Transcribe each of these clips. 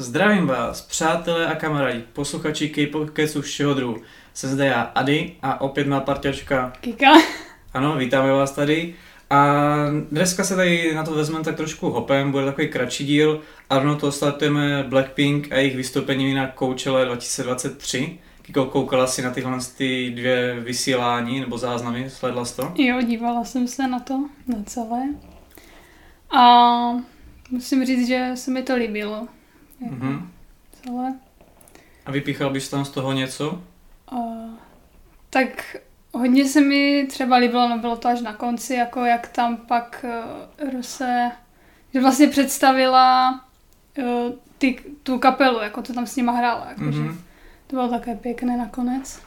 Zdravím vás, přátelé a kamarádi, posluchači kecu všeho druhu. Jsem zde já, Ady, a opět má parťačka. Kika. Ano, vítáme vás tady. A dneska se tady na to vezmeme tak trošku hopem, bude takový kratší díl a rovnou to startujeme Blackpink a jejich vystoupení na Coachella 2023. Kiko, koukala si na tyhle ty dvě vysílání nebo záznamy, sledla jsi to? Jo, dívala jsem se na to, na celé. A musím říct, že se mi to líbilo. Jako Mhm. celé. A vypíchal bys tam z toho něco? A, tak hodně se mi třeba líbilo, no bylo to až na konci, jako jak tam pak uh, Rose, že vlastně představila uh, ty, tu kapelu, jako to tam s nima hrála, jakože. Mhm. To bylo také pěkné nakonec.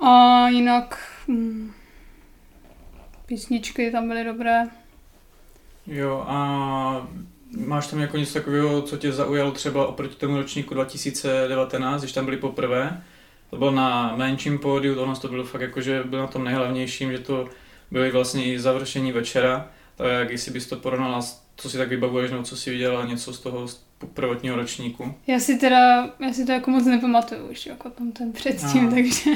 A jinak hm, písničky tam byly dobré. Jo, a máš tam jako něco takového, co tě zaujalo třeba oproti tomu ročníku 2019, když tam byli poprvé? To bylo na menším pódiu, tohle to bylo fakt jako, že byl na tom nejhlavnějším, že to byly vlastně i završení večera, tak jestli bys to porovnala, co si tak vybavuješ, nebo co si viděla něco z toho prvotního ročníku. Já si teda, já si to jako moc nepamatuju už, jako tam ten předtím, Aha. takže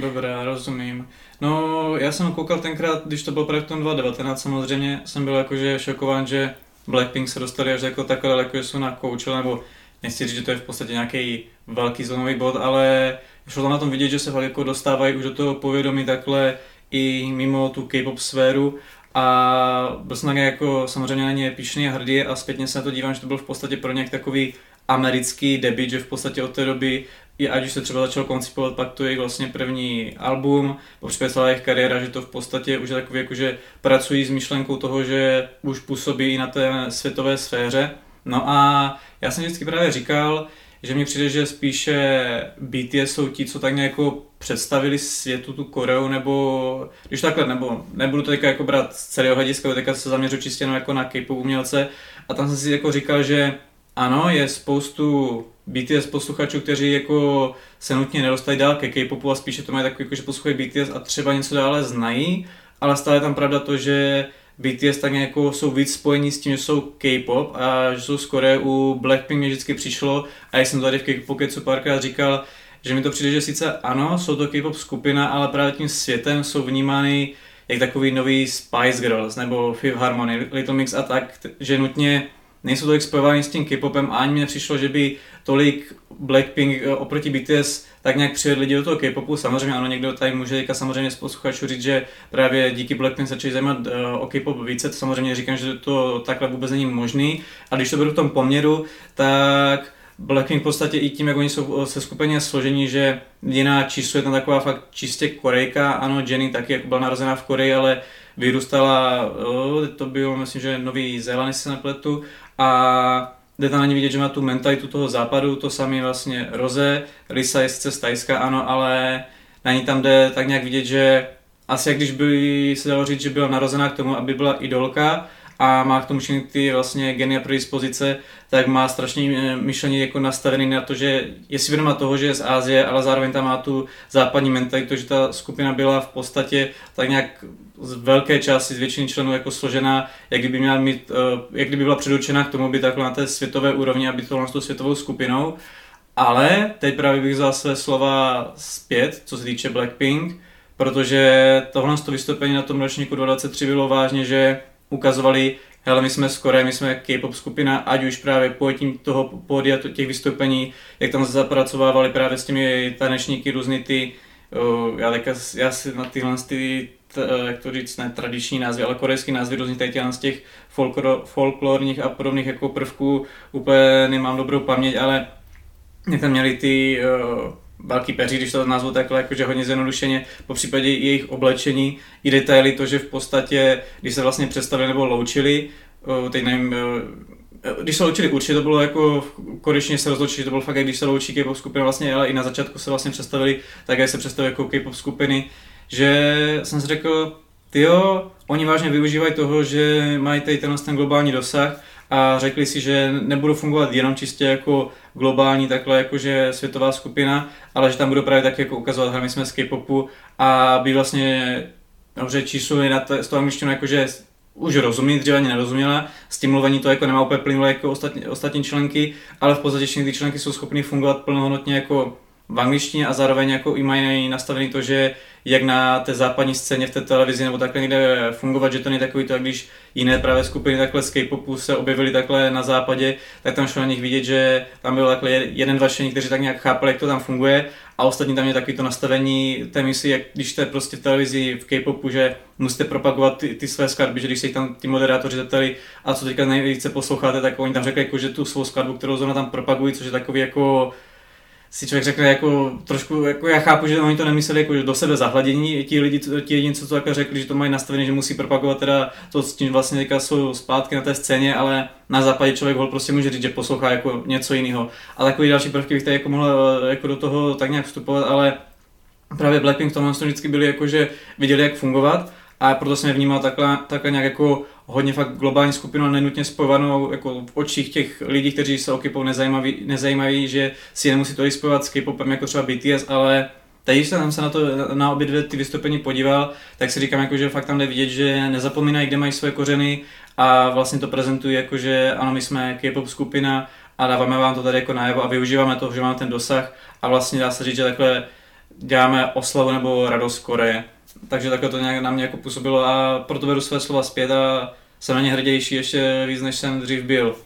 Dobré, rozumím. No, já jsem koukal tenkrát, když to bylo právě v tom 2019, samozřejmě jsem byl jakože šokován, že Blackpink se dostali až jako takhle daleko, že jsou na Coachella, nebo nechci říct, že to je v podstatě nějaký velký zlomový bod, ale šlo tam na tom vidět, že se jako dostávají už do toho povědomí takhle i mimo tu K-pop sféru. A byl jsem tak jako samozřejmě na ně pišný a hrdý a zpětně se na to dívám, že to byl v podstatě pro ně takový americký debut, že v podstatě od té doby i ať už se třeba začal koncipovat pak to jejich vlastně první album, po případě celá jejich kariéra, že to v podstatě už je takový jako, že pracují s myšlenkou toho, že už působí i na té světové sféře. No a já jsem vždycky právě říkal, že mi přijde, že spíše BTS jsou ti, co tak nějak jako představili světu tu Koreu, nebo když takhle, nebo nebudu to teďka jako brát z celého hlediska, teďka se zaměřu čistě jako na K-pop umělce a tam jsem si jako říkal, že ano, je spoustu BTS posluchačů, kteří jako se nutně nedostali dál ke K-popu a spíše to mají takový, jako, že poslouchají BTS a třeba něco dále znají, ale stále tam pravda to, že BTS tak jako jsou víc spojení s tím, že jsou K-pop a že jsou Koreje. U Blackpink mě vždycky přišlo a já jsem to tady v K-pokecu párkrát říkal, že mi to přijde, že sice ano, jsou to K-pop skupina, ale právě tím světem jsou vnímány jak takový nový Spice Girls nebo Fifth Harmony, Little Mix a tak, že nutně nejsou tolik spojovány s tím K-popem a ani mi nepřišlo, že by tolik Blackpink eh, oproti BTS tak nějak přivedli lidi do toho K-popu. Samozřejmě ano, někdo tady může teďka samozřejmě z posluchačů říct, že právě díky Blackpink začali zajímat eh, o K-pop více, to samozřejmě říkám, že to takhle vůbec není možný. A když to beru v tom poměru, tak Blackpink v podstatě i tím, jak oni jsou se skupině složení, že jediná Chisu je tam taková fakt čistě Korejka, ano, Jenny taky jako byla narozená v Koreji, ale vyrůstala, to bylo, myslím, že Nový Zéland, jestli se nepletu, a jde tam na ní vidět, že má tu mentalitu toho západu, to samý vlastně Roze, Lisa je sice z Tajska, ano, ale na ní tam jde tak nějak vidět, že asi jak když by se dalo říct, že byla narozená k tomu, aby byla idolka a má k tomu všechny ty vlastně geny a predispozice, tak má strašně eh, myšlení jako nastavený na to, že je si vědoma toho, že je z Ázie, ale zároveň tam má tu západní mentalitu, že ta skupina byla v podstatě tak nějak z velké části, z většiny členů jako složená, jak kdyby měla mít, eh, jak kdyby byla předurčená k tomu být takhle na té světové úrovni, aby to s tou světovou skupinou. Ale teď právě bych vzal své slova zpět, co se týče Blackpink, protože tohle to vystoupení na tom ročníku 2023 bylo vážně, že ukazovali, hele, my jsme z my jsme K-pop skupina, ať už právě pojetím toho pódia těch vystoupení, jak tam zapracovávali právě s těmi tanečníky různý ty, uh, já, teďka, já si na tyhle ty, eh, jak to říct, ne tradiční názvy, ale korejský názvy různých tady z těch folklor, folklorních a podobných jako prvků úplně nemám dobrou paměť, ale jak tam měli ty uh, velký peří, když to nazvu takhle, jakože hodně zjednodušeně, po případě jejich oblečení, i detaily, to, že v podstatě, když se vlastně představili nebo loučili, uh, teď nevím, uh, když se loučili určitě to bylo jako konečně se rozloučili, to bylo fakt, když se loučí K-pop skupina vlastně, ale i na začátku se vlastně představili, tak se představili jako K-pop skupiny, že jsem si řekl, tyjo, oni vážně využívají toho, že mají tady tenhle ten globální dosah a řekli si, že nebudou fungovat jenom čistě jako globální, takhle jakože světová skupina, ale že tam budou právě tak jako ukazovat, my jsme z K-popu a by vlastně dobře číslu na to, s tou angličtinou jakože už rozumí, dříve ani nerozuměla, s tím mluvení to jako nemá úplně plynulé jako ostatní, ostatní členky, ale v podstatě všechny ty členky jsou schopny fungovat plnohodnotně jako v angličtině a zároveň jako i mají nastavený to, že jak na té západní scéně v té televizi nebo takhle někde fungovat, že to není takový to, jak když jiné právě skupiny takhle z K-popu se objevily takhle na západě, tak tam šlo na nich vidět, že tam bylo takhle jeden, dva šení, kteří tak nějak chápali, jak to tam funguje a ostatní tam je takový to nastavení té misi, jak když jste prostě v televizi v K-popu, že musíte propagovat ty, ty své skladby, že když se tam ty moderátoři zeptali, a co teďka nejvíce posloucháte, tak oni tam řekli, jako, že tu svou skladbu, kterou zrovna tam propagují, což je takový jako si člověk řekne jako trošku, jako já chápu, že oni to nemysleli jako do sebe zahladění, ti lidi, ti lidi, co to jako řekli, že to mají nastavené, že musí propagovat teda to, s tím vlastně teďka jsou zpátky na té scéně, ale na západě člověk hol prostě může říct, že poslouchá jako něco jiného. A takový další prvky bych tady jako mohl jako do toho tak nějak vstupovat, ale právě Blackpink v tomhle vždycky byli jako, že viděli, jak fungovat a proto jsem je vnímal takhle, takhle nějak jako hodně fakt globální skupinu a nenutně spojovanou jako v očích těch lidí, kteří se o K-pop nezajímaví, nezajímaví, že si nemusí to spojovat s K-popem jako třeba BTS, ale Teď, když jsem se na to na obě dvě ty vystoupení podíval, tak si říkám, jako, že fakt tam jde vidět, že nezapomínají, kde mají své kořeny a vlastně to prezentují jako, že ano, my jsme K-pop skupina a dáváme vám to tady jako najevo a využíváme to, že máme ten dosah a vlastně dá se říct, že takhle děláme oslavu nebo radost Koreje takže takhle to nějak na mě jako působilo a proto beru své slova zpět a jsem na ně hrdější ještě víc, než jsem dřív byl.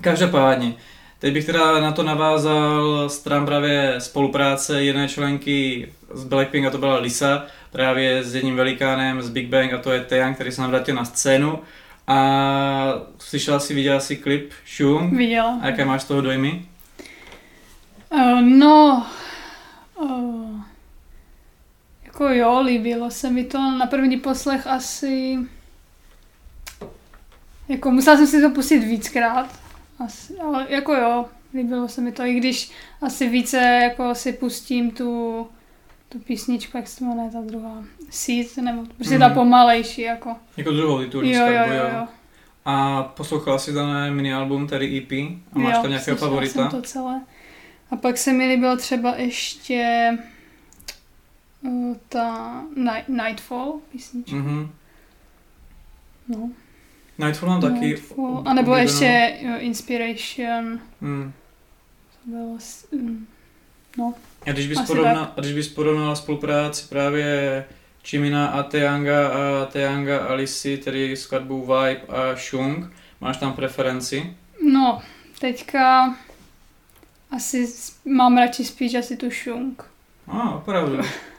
Každopádně, teď bych teda na to navázal stran právě spolupráce jedné členky z Blackpink a to byla Lisa, právě s jedním velikánem z Big Bang a to je Taeyang, který se nám vrátil na scénu. A slyšela si, viděla si klip Shung? Viděla. A jaké máš z toho dojmy? Uh, no, uh, jako jo, líbilo se mi to. Na první poslech asi... Jako musela jsem si to pustit víckrát. Asi, ale jako jo, líbilo se mi to, i když asi více jako si pustím tu, tu písničku, jak se jmenuje ta druhá, Seed, nebo prostě mm. ta mhm. pomalejší, jako. Jako druhou titulní jo, jo, jo, jo. A poslouchala si dané mini album, tedy EP? A máš jo, tam nějakého favorita? jsem to celé. A pak se mi líbilo třeba ještě uh, ta Night, Nightfall písnička. Mm-hmm. No. Nightfall mám taky. Nightfall. A nebo ještě uh, Inspiration. Mm. To bylo... Um, no. A když bys, porovna, a když bys porovnala spolupráci právě Chimina a Teanga a Teanga a Lisi, tedy skladbu Vibe a Shung, máš tam preferenci? No, teďka asi mám radši spíš asi tu Shung. A, ah, opravdu.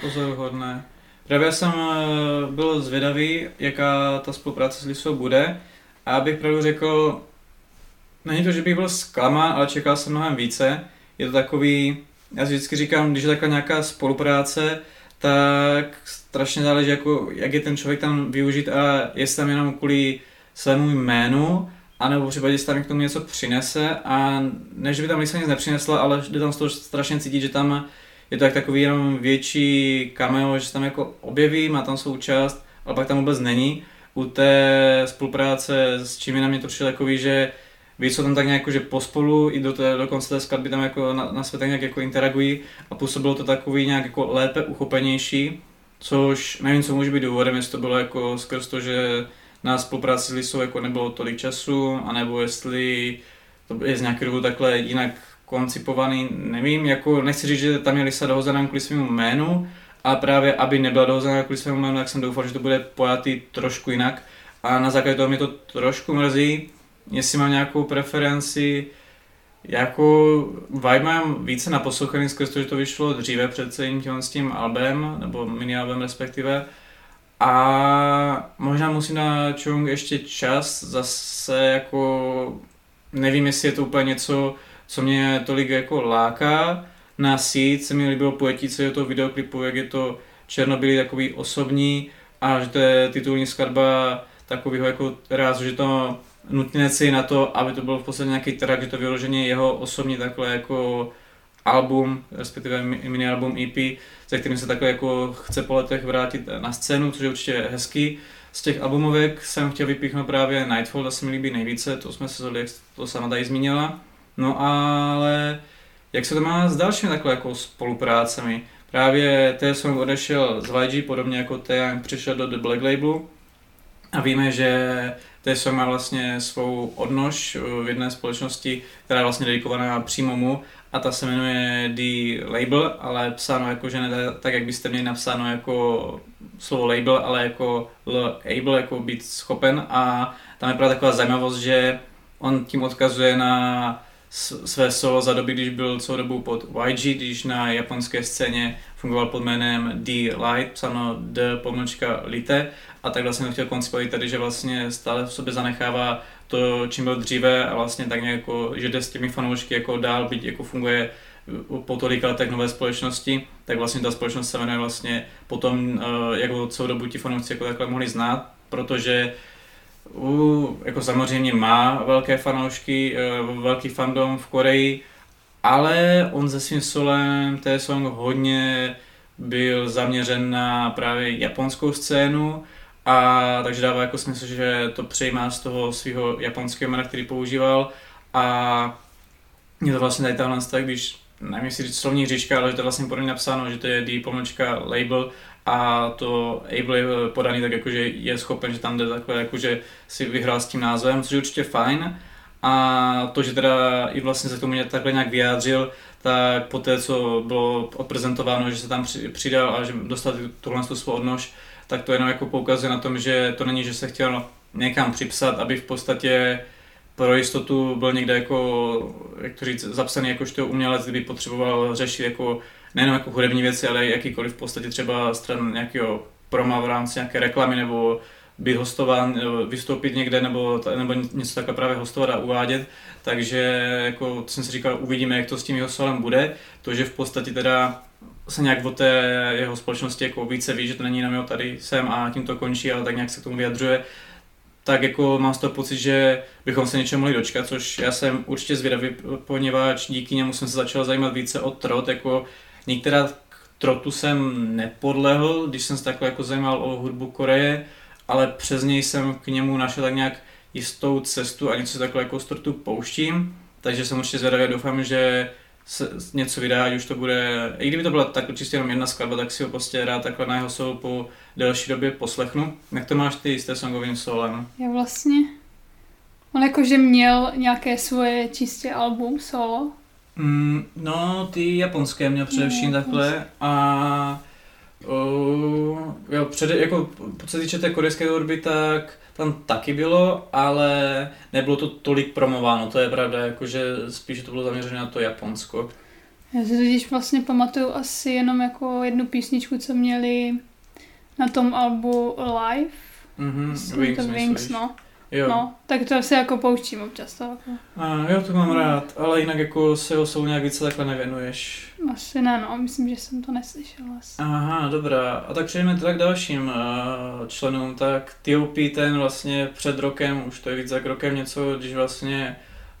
Pozoruhodné. Právě jsem eh, byl zvědavý, jaká ta spolupráce s Lisou bude a abych pravdu řekl, není to, že bych byl zklamán, ale čekal jsem mnohem více. Je to takový, já si vždycky říkám, když je taková nějaká spolupráce, tak strašně záleží, jako, jak je ten člověk tam využít a jestli tam jenom kvůli svému jménu, anebo případě, jestli tam k tomu něco přinese a ne, že by tam Lisa nic nepřinesla, ale jde tam z toho strašně cítit, že tam je to tak takový jenom větší cameo, že se tam jako objeví, má tam svou část, ale pak tam vůbec není. U té spolupráce s čím na mě to přišlo takový, že víc jsou tam tak nějak že pospolu i do, té, do konce té skladby tam jako na, na svět nějak jako interagují a působilo to takový nějak jako lépe uchopenější, což nevím, co může být důvodem, jestli to bylo jako skrz to, že na spolupráci s Lisou jako nebylo tolik času, anebo jestli to je z nějakého důvodu takhle jinak koncipovaný, nevím, jako nechci říct, že tam je Lisa dohozená kvůli svému jménu, ale právě aby nebyla dohozená kvůli svému jménu, tak jsem doufal, že to bude pojatý trošku jinak a na základě toho mě to trošku mrzí, jestli mám nějakou preferenci, jako vibe mám více na poslouchaný skrz to, že to vyšlo dříve před celým tím, s tím albem, nebo mini albem respektive. A možná musím na Chung ještě čas, zase jako nevím, jestli je to úplně něco, co mě tolik jako láká. Na Seed se mi líbilo pojetí celého toho videoklipu, jak je to černobylý takový osobní a že to je titulní skladba takového jako rázu, že to nutně si na to, aby to bylo v podstatě nějaký track, že to vyloženě jeho osobní takhle jako album, respektive mini album EP, se kterým se takhle jako chce po letech vrátit na scénu, což je určitě hezký. Z těch albumovek jsem chtěl vypíchnout právě Nightfall, to se mi líbí nejvíce, to jsme se zhodli, jak to sama tady zmínila. No ale jak se to má s dalšími takhle jako spoluprácemi? Právě T Song odešel z YG, podobně jako Taeyang přišel do The Black Labelu. A víme, že TSO má vlastně svou odnož v jedné společnosti, která je vlastně dedikovaná přímo mu a ta se jmenuje The Label, ale psáno jako, že ne tak, jak byste měli napsáno jako slovo label, ale jako able, jako být schopen a tam je právě taková zajímavost, že on tím odkazuje na své solo za doby, když byl celou dobu pod YG, když na japonské scéně fungoval pod jménem D Light, psáno D pomlčka Lite. A tak vlastně chtěl koncipovat tady, že vlastně stále v sobě zanechává to, čím byl dříve a vlastně tak nějak jako, že jde s těmi fanoušky jako dál, byť jako funguje po tolika letech nové společnosti, tak vlastně ta společnost se jmenuje vlastně potom, jako celou dobu ti fanoušci jako takhle mohli znát, protože uh, jako samozřejmě má velké fanoušky, uh, velký fandom v Koreji, ale on se svým solem té song hodně byl zaměřen na právě japonskou scénu a takže dává jako smysl, že to přejímá z toho svého japonského jména, který používal. A je to vlastně tady tahle když nevím jestli slovní říčka, ale že to je vlastně podle napsáno, že to je D pomlčka label a to Able je podaný tak jako, že je schopen, že tam jde takhle jako, že si vyhrál s tím názvem, což je určitě fajn. A to, že teda i vlastně se k tomu takhle nějak vyjádřil, tak po té, co bylo odprezentováno, že se tam přidal a že dostal tuhle svou odnož, tak to jenom jako poukazuje na tom, že to není, že se chtěl někam připsat, aby v podstatě pro jistotu byl někde jako, jak to říct, zapsaný jakožto umělec, kdyby potřeboval řešit jako nejenom jako hudební věci, ale jakýkoliv v podstatě třeba stran nějakého proma v rámci nějaké reklamy nebo být hostován, vystoupit někde nebo, nebo něco takhle právě hostovat a uvádět. Takže jako jsem si říkal, uvidíme, jak to s tím jeho solem bude. To, že v podstatě teda se nějak o té jeho společnosti jako více ví, že to není jenom jo, tady jsem a tím to končí, ale tak nějak se k tomu vyjadřuje, tak jako mám z toho pocit, že bychom se něčeho mohli dočkat, což já jsem určitě zvědavý, poněvadž díky němu jsem se začal zajímat více o trot, jako některá trotu jsem nepodlehl, když jsem se takhle jako zajímal o hudbu Koreje, ale přes něj jsem k němu našel tak nějak jistou cestu a něco takhle jako z trotu pouštím, takže jsem určitě zvědavý a doufám, že se něco vydá, ať už to bude, i kdyby to byla tak čistě jenom jedna skladba, tak si ho prostě rád takhle na jeho solo po delší době poslechnu. Jak to máš ty s té songovým solem? Já vlastně, on jakože měl nějaké svoje čistě album solo. Mm, no, ty japonské měl především no, takhle a uh, jo, před, jako, co se týče té korejské hudby, tak tam taky bylo, ale nebylo to tolik promováno, to je pravda, jakože spíš to bylo zaměřené na to Japonsko. Já si totiž vlastně pamatuju asi jenom jako jednu písničku, co měli na tom albu Live. Mm-hmm, Wings, to Wings, no. Jo. No, tak to si jako pouštím občas to. Jako. A, jo, to mám rád, ale jinak jako se o nějak více takhle nevěnuješ. Asi ne, no, myslím, že jsem to neslyšela. Asi. Aha, dobrá. A tak přejdeme teda k dalším uh, členům. Tak TOP ten vlastně před rokem, už to je víc jak rokem něco, když vlastně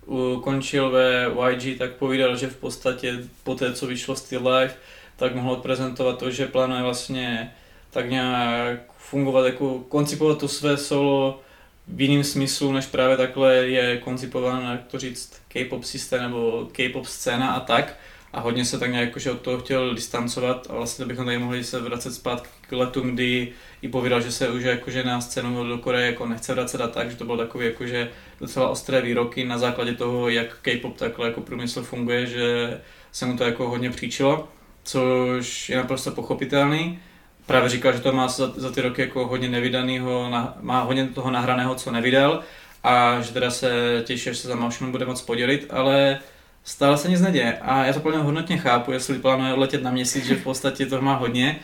ukončil ve YG, tak povídal, že v podstatě po té, co vyšlo Still Life, tak mohl odprezentovat to, že plánuje vlastně tak nějak fungovat, jako koncipovat to své solo v jiném smyslu, než právě takhle je koncipována, jak to říct, K-pop systém nebo K-pop scéna a tak. A hodně se tak nějak že od toho chtěl distancovat a vlastně bychom tady mohli se vracet zpátky k letům, kdy i povídal, že se už jakože na scénu do Koreje jako nechce vracet a tak, že to bylo takový jakože docela ostré výroky na základě toho, jak K-pop takhle jako průmysl funguje, že se mu to jako hodně příčilo, což je naprosto pochopitelný právě říkal, že to má za, za ty roky jako hodně nevydanýho, na, má hodně toho nahraného, co nevydal a že teda se těší, že se za Malšinou bude moc podělit, ale stále se nic neděje a já to plně hodnotně chápu, jestli plánuje letět na měsíc, že v podstatě to má hodně.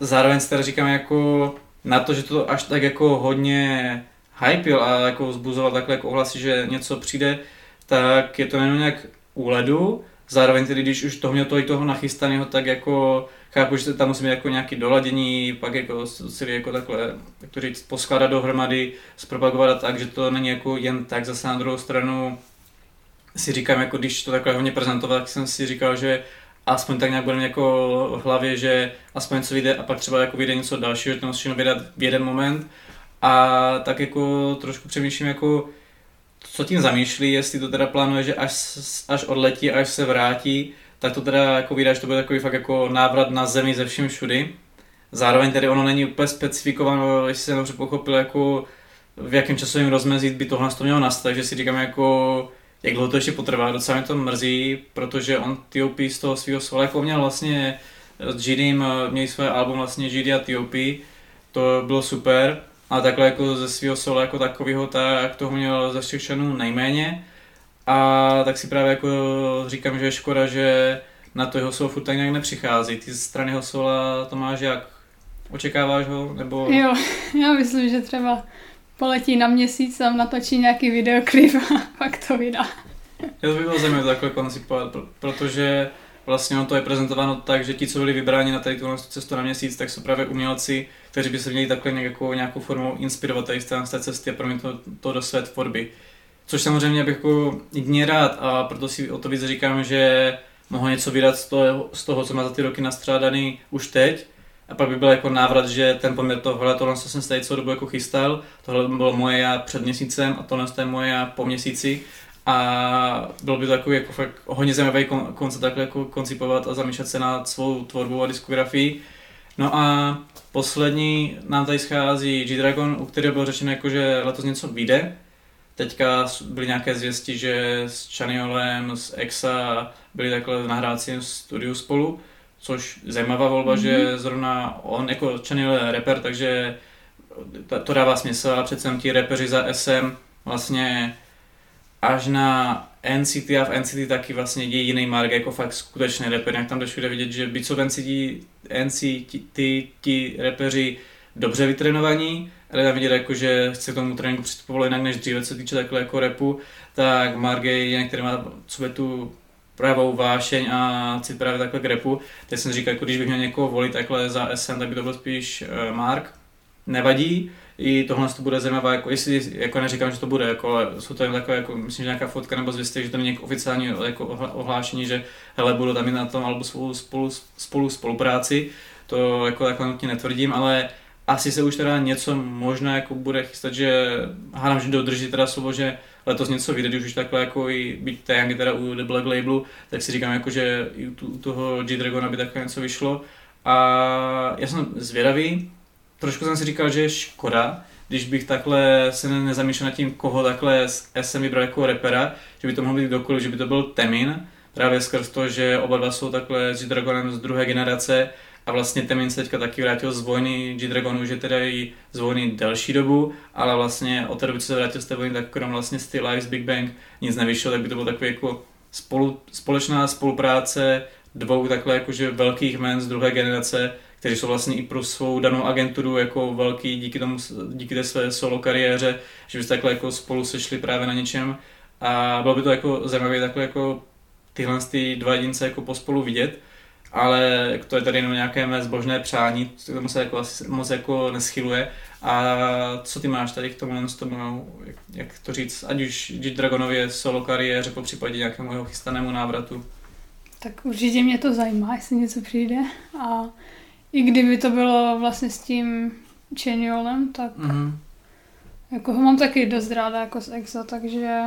Zároveň si teda říkám jako na to, že to až tak jako hodně hypil a jako vzbuzoval takhle jako ohlasy, že něco přijde, tak je to jenom nějak u ledu, zároveň tedy, když už toho měl tolik toho nachystaného, tak jako chápu, že tam musíme jako nějaké doladění, pak jako celý jako takhle, jak to říct, poskládat dohromady, zpropagovat tak, že to není jako jen tak, zase na druhou stranu. Si říkám, jako když to takhle hodně prezentovat, tak jsem si říkal, že aspoň tak nějak budeme jako v hlavě, že aspoň něco vyjde a pak třeba jako vyjde něco dalšího, že to musíme vydat v jeden moment. A tak jako trošku přemýšlím jako co tím zamýšlí, jestli to teda plánuje, že až, až odletí, až se vrátí, tak to teda jako vyjde, že to bude takový fakt jako návrat na zemi ze vším všudy. zároveň tedy ono není úplně specifikováno, jestli jsem dobře pochopil, jako v jakém časovém rozmezí by tohle to mělo nastat, takže si říkám jako jak dlouho to ještě potrvá, docela mě to mrzí, protože on TOP z toho svého solo jako měl vlastně s GDem, měli své album vlastně GD a TOP, to bylo super, a takhle jako ze svého solo jako takového, tak toho měl ze všech členů nejméně. A tak si právě jako říkám, že je škoda, že na to jeho solo furt tak nějak nepřichází. Ty strany jeho sola to máš jak? Očekáváš ho? Nebo... Jo, já myslím, že třeba poletí na měsíc, tam natočí nějaký videoklip a pak to vydá. Já to by bylo zajímavé takhle koncipovat, protože vlastně ono to je prezentováno tak, že ti, co byli vybráni na tady tu cestu na měsíc, tak jsou právě umělci, kteří by se měli takhle nějakou, nějakou formou inspirovat tady z té cesty a pro to, to do své tvorby. Což samozřejmě bych jako jedině rád a proto si o to víc říkám, že mohu něco vydat z toho, z toho, co má za ty roky nastřádaný už teď, a pak by byl jako návrat, že ten poměr tohle, tohle jsem se tady celou dobu jako chystal, tohle bylo moje já před měsícem a tohle je moje já po měsíci a bylo by to takový jako fakt hodně zajímavý kon, koncept takhle jako koncipovat a zamýšlet se nad svou tvorbou a diskografií. No a poslední nám tady schází G-Dragon, u kterého bylo řečeno jako, že letos něco vyjde. Teďka byly nějaké zvěsti, že s Chaniolem, s Exa byli takhle v nahrávacím studiu spolu, což zajímavá volba, mm-hmm. že zrovna on jako Chaniol je rapper, takže to dává smysl a přece ti repeři za SM vlastně až na NCT a v NCT taky vlastně je jiný mark jako fakt skutečný rapper, jak tam všude vidět, že byť jsou v NCT, NCT ty, ti repeři dobře vytrénovaní, ale tam vidět jako, že chce k tomu tréninku přistupovat jinak než dříve, co týče takhle jako repu, tak Marge je který má sobě tu pravou vášeň a cít právě takhle k repu. Teď jsem říkal, jako když bych měl někoho volit takhle za SM, tak by to byl spíš uh, Mark. Nevadí, i tohle to bude zajímavé, jako jestli, jako neříkám, že to bude, jako, ale jsou to jen takové, jako, myslím, že nějaká fotka nebo zvěstek, že to není oficiální jako ohlášení, že hele, budu tam na tom alebo spolu, spolu, spolu spolupráci, to jako takhle nutně netvrdím, ale asi se už teda něco možná jako bude chystat, že hádám, že dodrží teda slovo, že letos něco vyjde, když už takhle jako i být Tayangi teda u The Black Labelu, tak si říkám jako, že i u toho G-Dragona by takhle něco vyšlo. A já jsem zvědavý, trošku jsem si říkal, že je škoda, když bych takhle se nezamýšlel nad tím, koho takhle jsem vybral jako repera, že by to mohl být kdokoliv, že by to byl Temin, právě skrz to, že oba dva jsou takhle s G-Dragonem z druhé generace a vlastně Temin se teďka taky vrátil z vojny G-Dragonu, že teda i z vojny delší dobu, ale vlastně od té doby, co se vrátil z té vojny, tak krom vlastně Still Lives Big Bang nic nevyšlo, tak by to bylo takový jako spolu, společná spolupráce dvou takhle jakože velkých men z druhé generace, kteří jsou vlastně i pro svou danou agenturu jako velký díky, tomu, díky té své solo kariéře, že by se takhle jako spolu sešli právě na něčem a bylo by to jako zajímavé takhle jako tyhle ty dva jedince jako pospolu vidět, ale to je tady jenom nějaké mé zbožné přání, k tomu se jako asi moc jako neschyluje. A co ty máš tady k tomu, tomu jak, jak to říct, ať už Dragonově solo kariéře, po případě nějakému jeho chystanému návratu? Tak určitě mě to zajímá, jestli něco přijde. A i kdyby to bylo vlastně s tím Cheniolem, tak mm-hmm. jako ho mám taky dost ráda jako z EXA, takže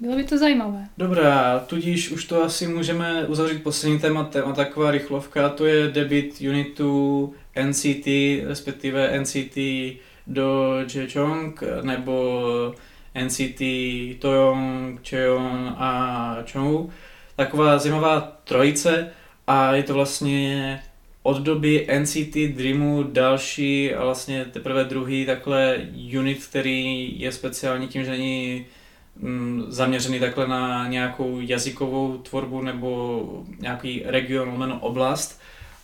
bylo by to zajímavé. Dobrá, tudíž už to asi můžeme uzavřít poslední téma, téma taková rychlovka, to je debit unitu NCT, respektive NCT do Jechong, nebo NCT Toyong, Cheon a Chong. Taková zajímavá trojice a je to vlastně od doby NCT Dreamu další a vlastně teprve druhý takhle unit, který je speciální tím, že není mm, zaměřený takhle na nějakou jazykovou tvorbu nebo nějaký region, lomeno oblast.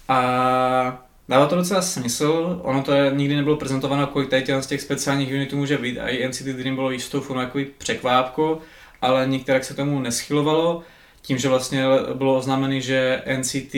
A dává to docela smysl, ono to je, nikdy nebylo prezentováno, kolik tady z těch speciálních unitů může být. A i NCT Dream bylo jistou formou jako překvápko, ale některé se tomu neschylovalo, tím, že vlastně bylo oznámené, že NCT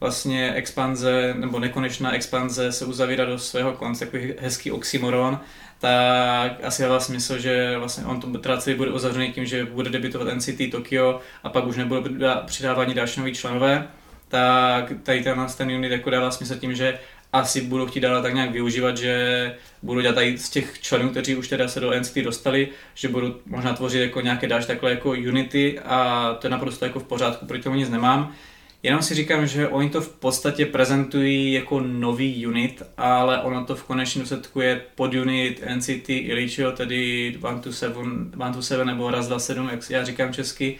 vlastně expanze nebo nekonečná expanze se uzavírá do svého konce, takový hezký oxymoron, tak asi dává smysl, že vlastně on to teda celý bude uzavřený tím, že bude debitovat NCT Tokyo a pak už nebude přidávání další noví členové, tak tady ten, ten unit jako dává smysl tím, že asi budou chtít dál tak nějak využívat, že budou dělat tady z těch členů, kteří už teda se do NCT dostali, že budou možná tvořit jako nějaké další takhle jako unity a to je naprosto jako v pořádku, proti tomu nic nemám. Jenom si říkám, že oni to v podstatě prezentují jako nový unit, ale ono to v konečném důsledku je podunit NCT Iličio, tedy 127 nebo raz 27, jak já říkám česky,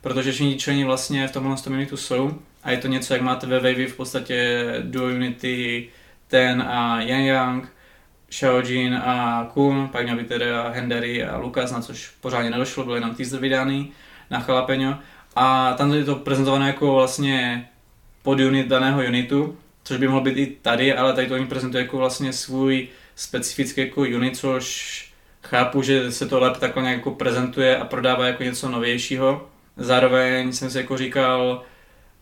protože všichni členi vlastně v tomhle unitu jsou a je to něco, jak máte ve Wavy v podstatě duo unity Ten a Yang Yang, Xiaojin a Kun, pak měl by teda Hendery a Lukas, na což pořádně nedošlo, byly nám teaser vydány na Chalapeňo. A tam je to prezentované jako vlastně podunit daného unitu, což by mohlo být i tady, ale tady to oni prezentují jako vlastně svůj specifický jako unit, což chápu, že se to lépe takhle nějak jako prezentuje a prodává jako něco novějšího. Zároveň jsem si jako říkal,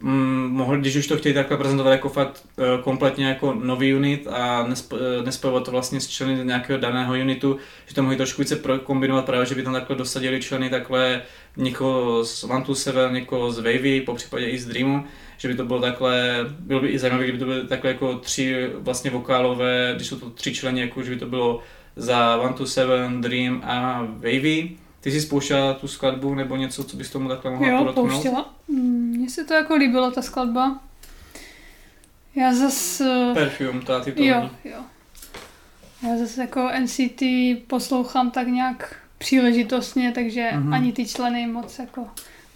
mm, mohli, když už to chtějí takhle prezentovat jako fakt uh, kompletně jako nový unit a uh, nespojovat to vlastně s členy nějakého daného unitu, že to mohli trošku více kombinovat právě, že by tam takhle dosadili členy takhle někoho z Seven, někoho z Wavy, po případě i z Dreamu, že by to bylo takhle, bylo by i zajímavé, kdyby to byly takhle jako tři vlastně vokálové, když jsou to tři členy, jako že by to bylo za One Seven, Dream a Wavy. Ty jsi spouštěla tu skladbu nebo něco, co bys tomu takhle mohla Jo, podotknout? pouštěla. Mm, Mně se to jako líbilo, ta skladba. Já zas... eh, Perfume, ta titulní. Jo, jo. Já zase jako NCT poslouchám tak nějak příležitostně, takže Mhm. mm-hmm. ani ty členy moc jako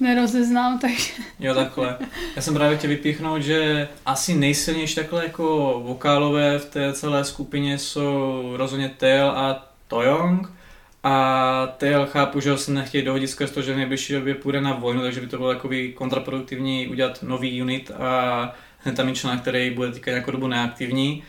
nerozeznám, takže Jo, takhle. Já jsem právě chtěl vypíchnout, že asi nejsilnější takhle jako vokálové v té celé skupině jsou rozhodně Tail a Toyong. A Tail chápu, že ho se nechtějí dohodit skrz to, že v nejbližší době půjde na vojnu, takže by to bylo takový kontraproduktivní udělat nový unit a hned tam mít člena, který bude týkat nějakou dobu neaktivní.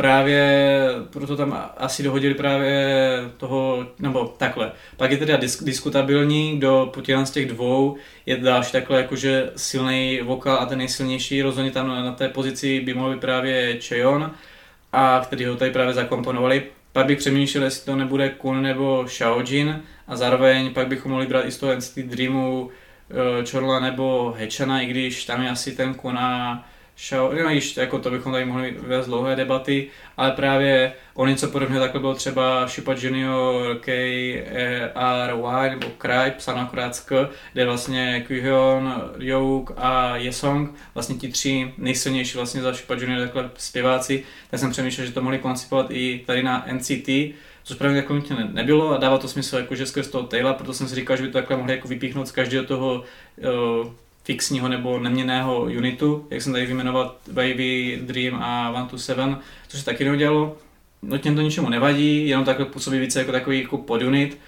Právě proto tam asi dohodili právě toho, nebo takhle. Pak je teda disk, diskutabilní, kdo po z těch dvou je další takhle jakože silný vokál a ten nejsilnější, rozhodně tam na té pozici by mohl být právě Cheon, a který ho tady právě zakomponovali. Pak bych přemýšlel, jestli to nebude Kun nebo Xiaojin a zároveň pak bychom mohli brát i z toho NCT Dreamu eh, Chorla nebo Hechana, i když tam je asi ten Kun a Xiao, no, již, jako to bychom tady mohli vést dlouhé debaty, ale právě o něco podobného takhle bylo třeba Shipa Junior, KRY nebo Cry, psáno akorát K, kde vlastně Kyuhyun, Youk a Yesong, vlastně ti tři nejsilnější vlastně za Shipa Junior takhle zpěváci, tak jsem přemýšlel, že to mohli koncipovat i tady na NCT, což právě jako ne- nebylo a dává to smysl jakože skrz toho Taylor, proto jsem si říkal, že by to takhle mohli jako vypíchnout z každého toho uh, fixního nebo neměného unitu, jak jsem tady vyjmenoval Baby, Dream a One to Seven, což se taky neudělalo. Nutně to ničemu nevadí, jenom takhle působí více jako takový jako podunit.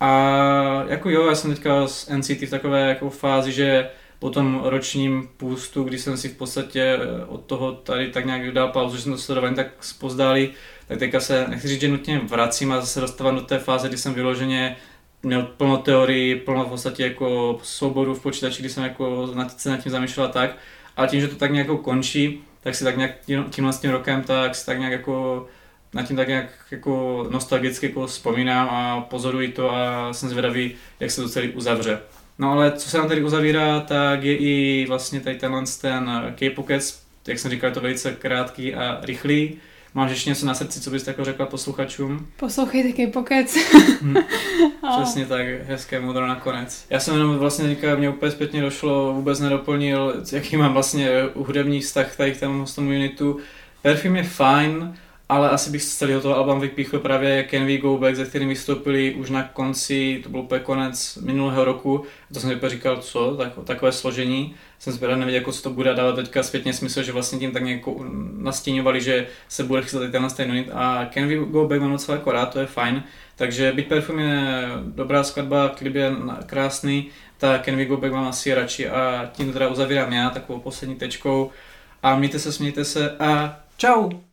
A jako jo, já jsem teďka s NCT v takové jako fázi, že po tom ročním půstu, kdy jsem si v podstatě eh, od toho tady tak nějak dal pauzu, že jsem to sledoval tak spozdálí, tak teďka se, nechci říct, že nutně vracím a zase dostávám do té fáze, kdy jsem vyloženě měl plno teorii, plno v podstatě jako souborů v počítači, kdy jsem jako nad, se nad tím zamýšlel tak. A tím, že to tak nějak jako končí, tak si tak nějak tím, tímhle rokem, tak si tak nějak jako nad tím tak nějak jako nostalgicky jako vzpomínám a pozoruji to a jsem zvědavý, jak se to celý uzavře. No ale co se nám tady uzavírá, tak je i vlastně tady tenhle ten K-Pockets, jak jsem říkal, je to velice krátký a rychlý. Máš ještě něco na srdci, co bys takhle řekla posluchačům? poslouchejte K-Pokec. Hm. A- Přesně tak, hezké modro nakonec. Já jsem jenom vlastně teďka, mě úplně zpětně došlo, vůbec nedoplnil, jaký mám vlastně hudební vztah tady k tomu, tomu unitu. Perfume je fajn, ale asi bych z celého toho alba vypíchl právě Can We Go Back, ze kterým vystoupili už na konci, to byl úplně konec minulého roku. A to jsem si říkal, co, tak, takové složení. Jsem zvědav nevěděl, jako co to bude dávat teďka zpětně smysl, že vlastně tím tak nějak jako nastíňovali, že se bude chystat tenhle ten unit. A Can We Go Back mám docela jako rád, to je fajn. Takže byť Perfume je dobrá skladba, klip je krásný, tak Can We Go Back mám asi radši a tím teda uzavírám já takovou poslední tečkou. A mějte se, smějte se a čau!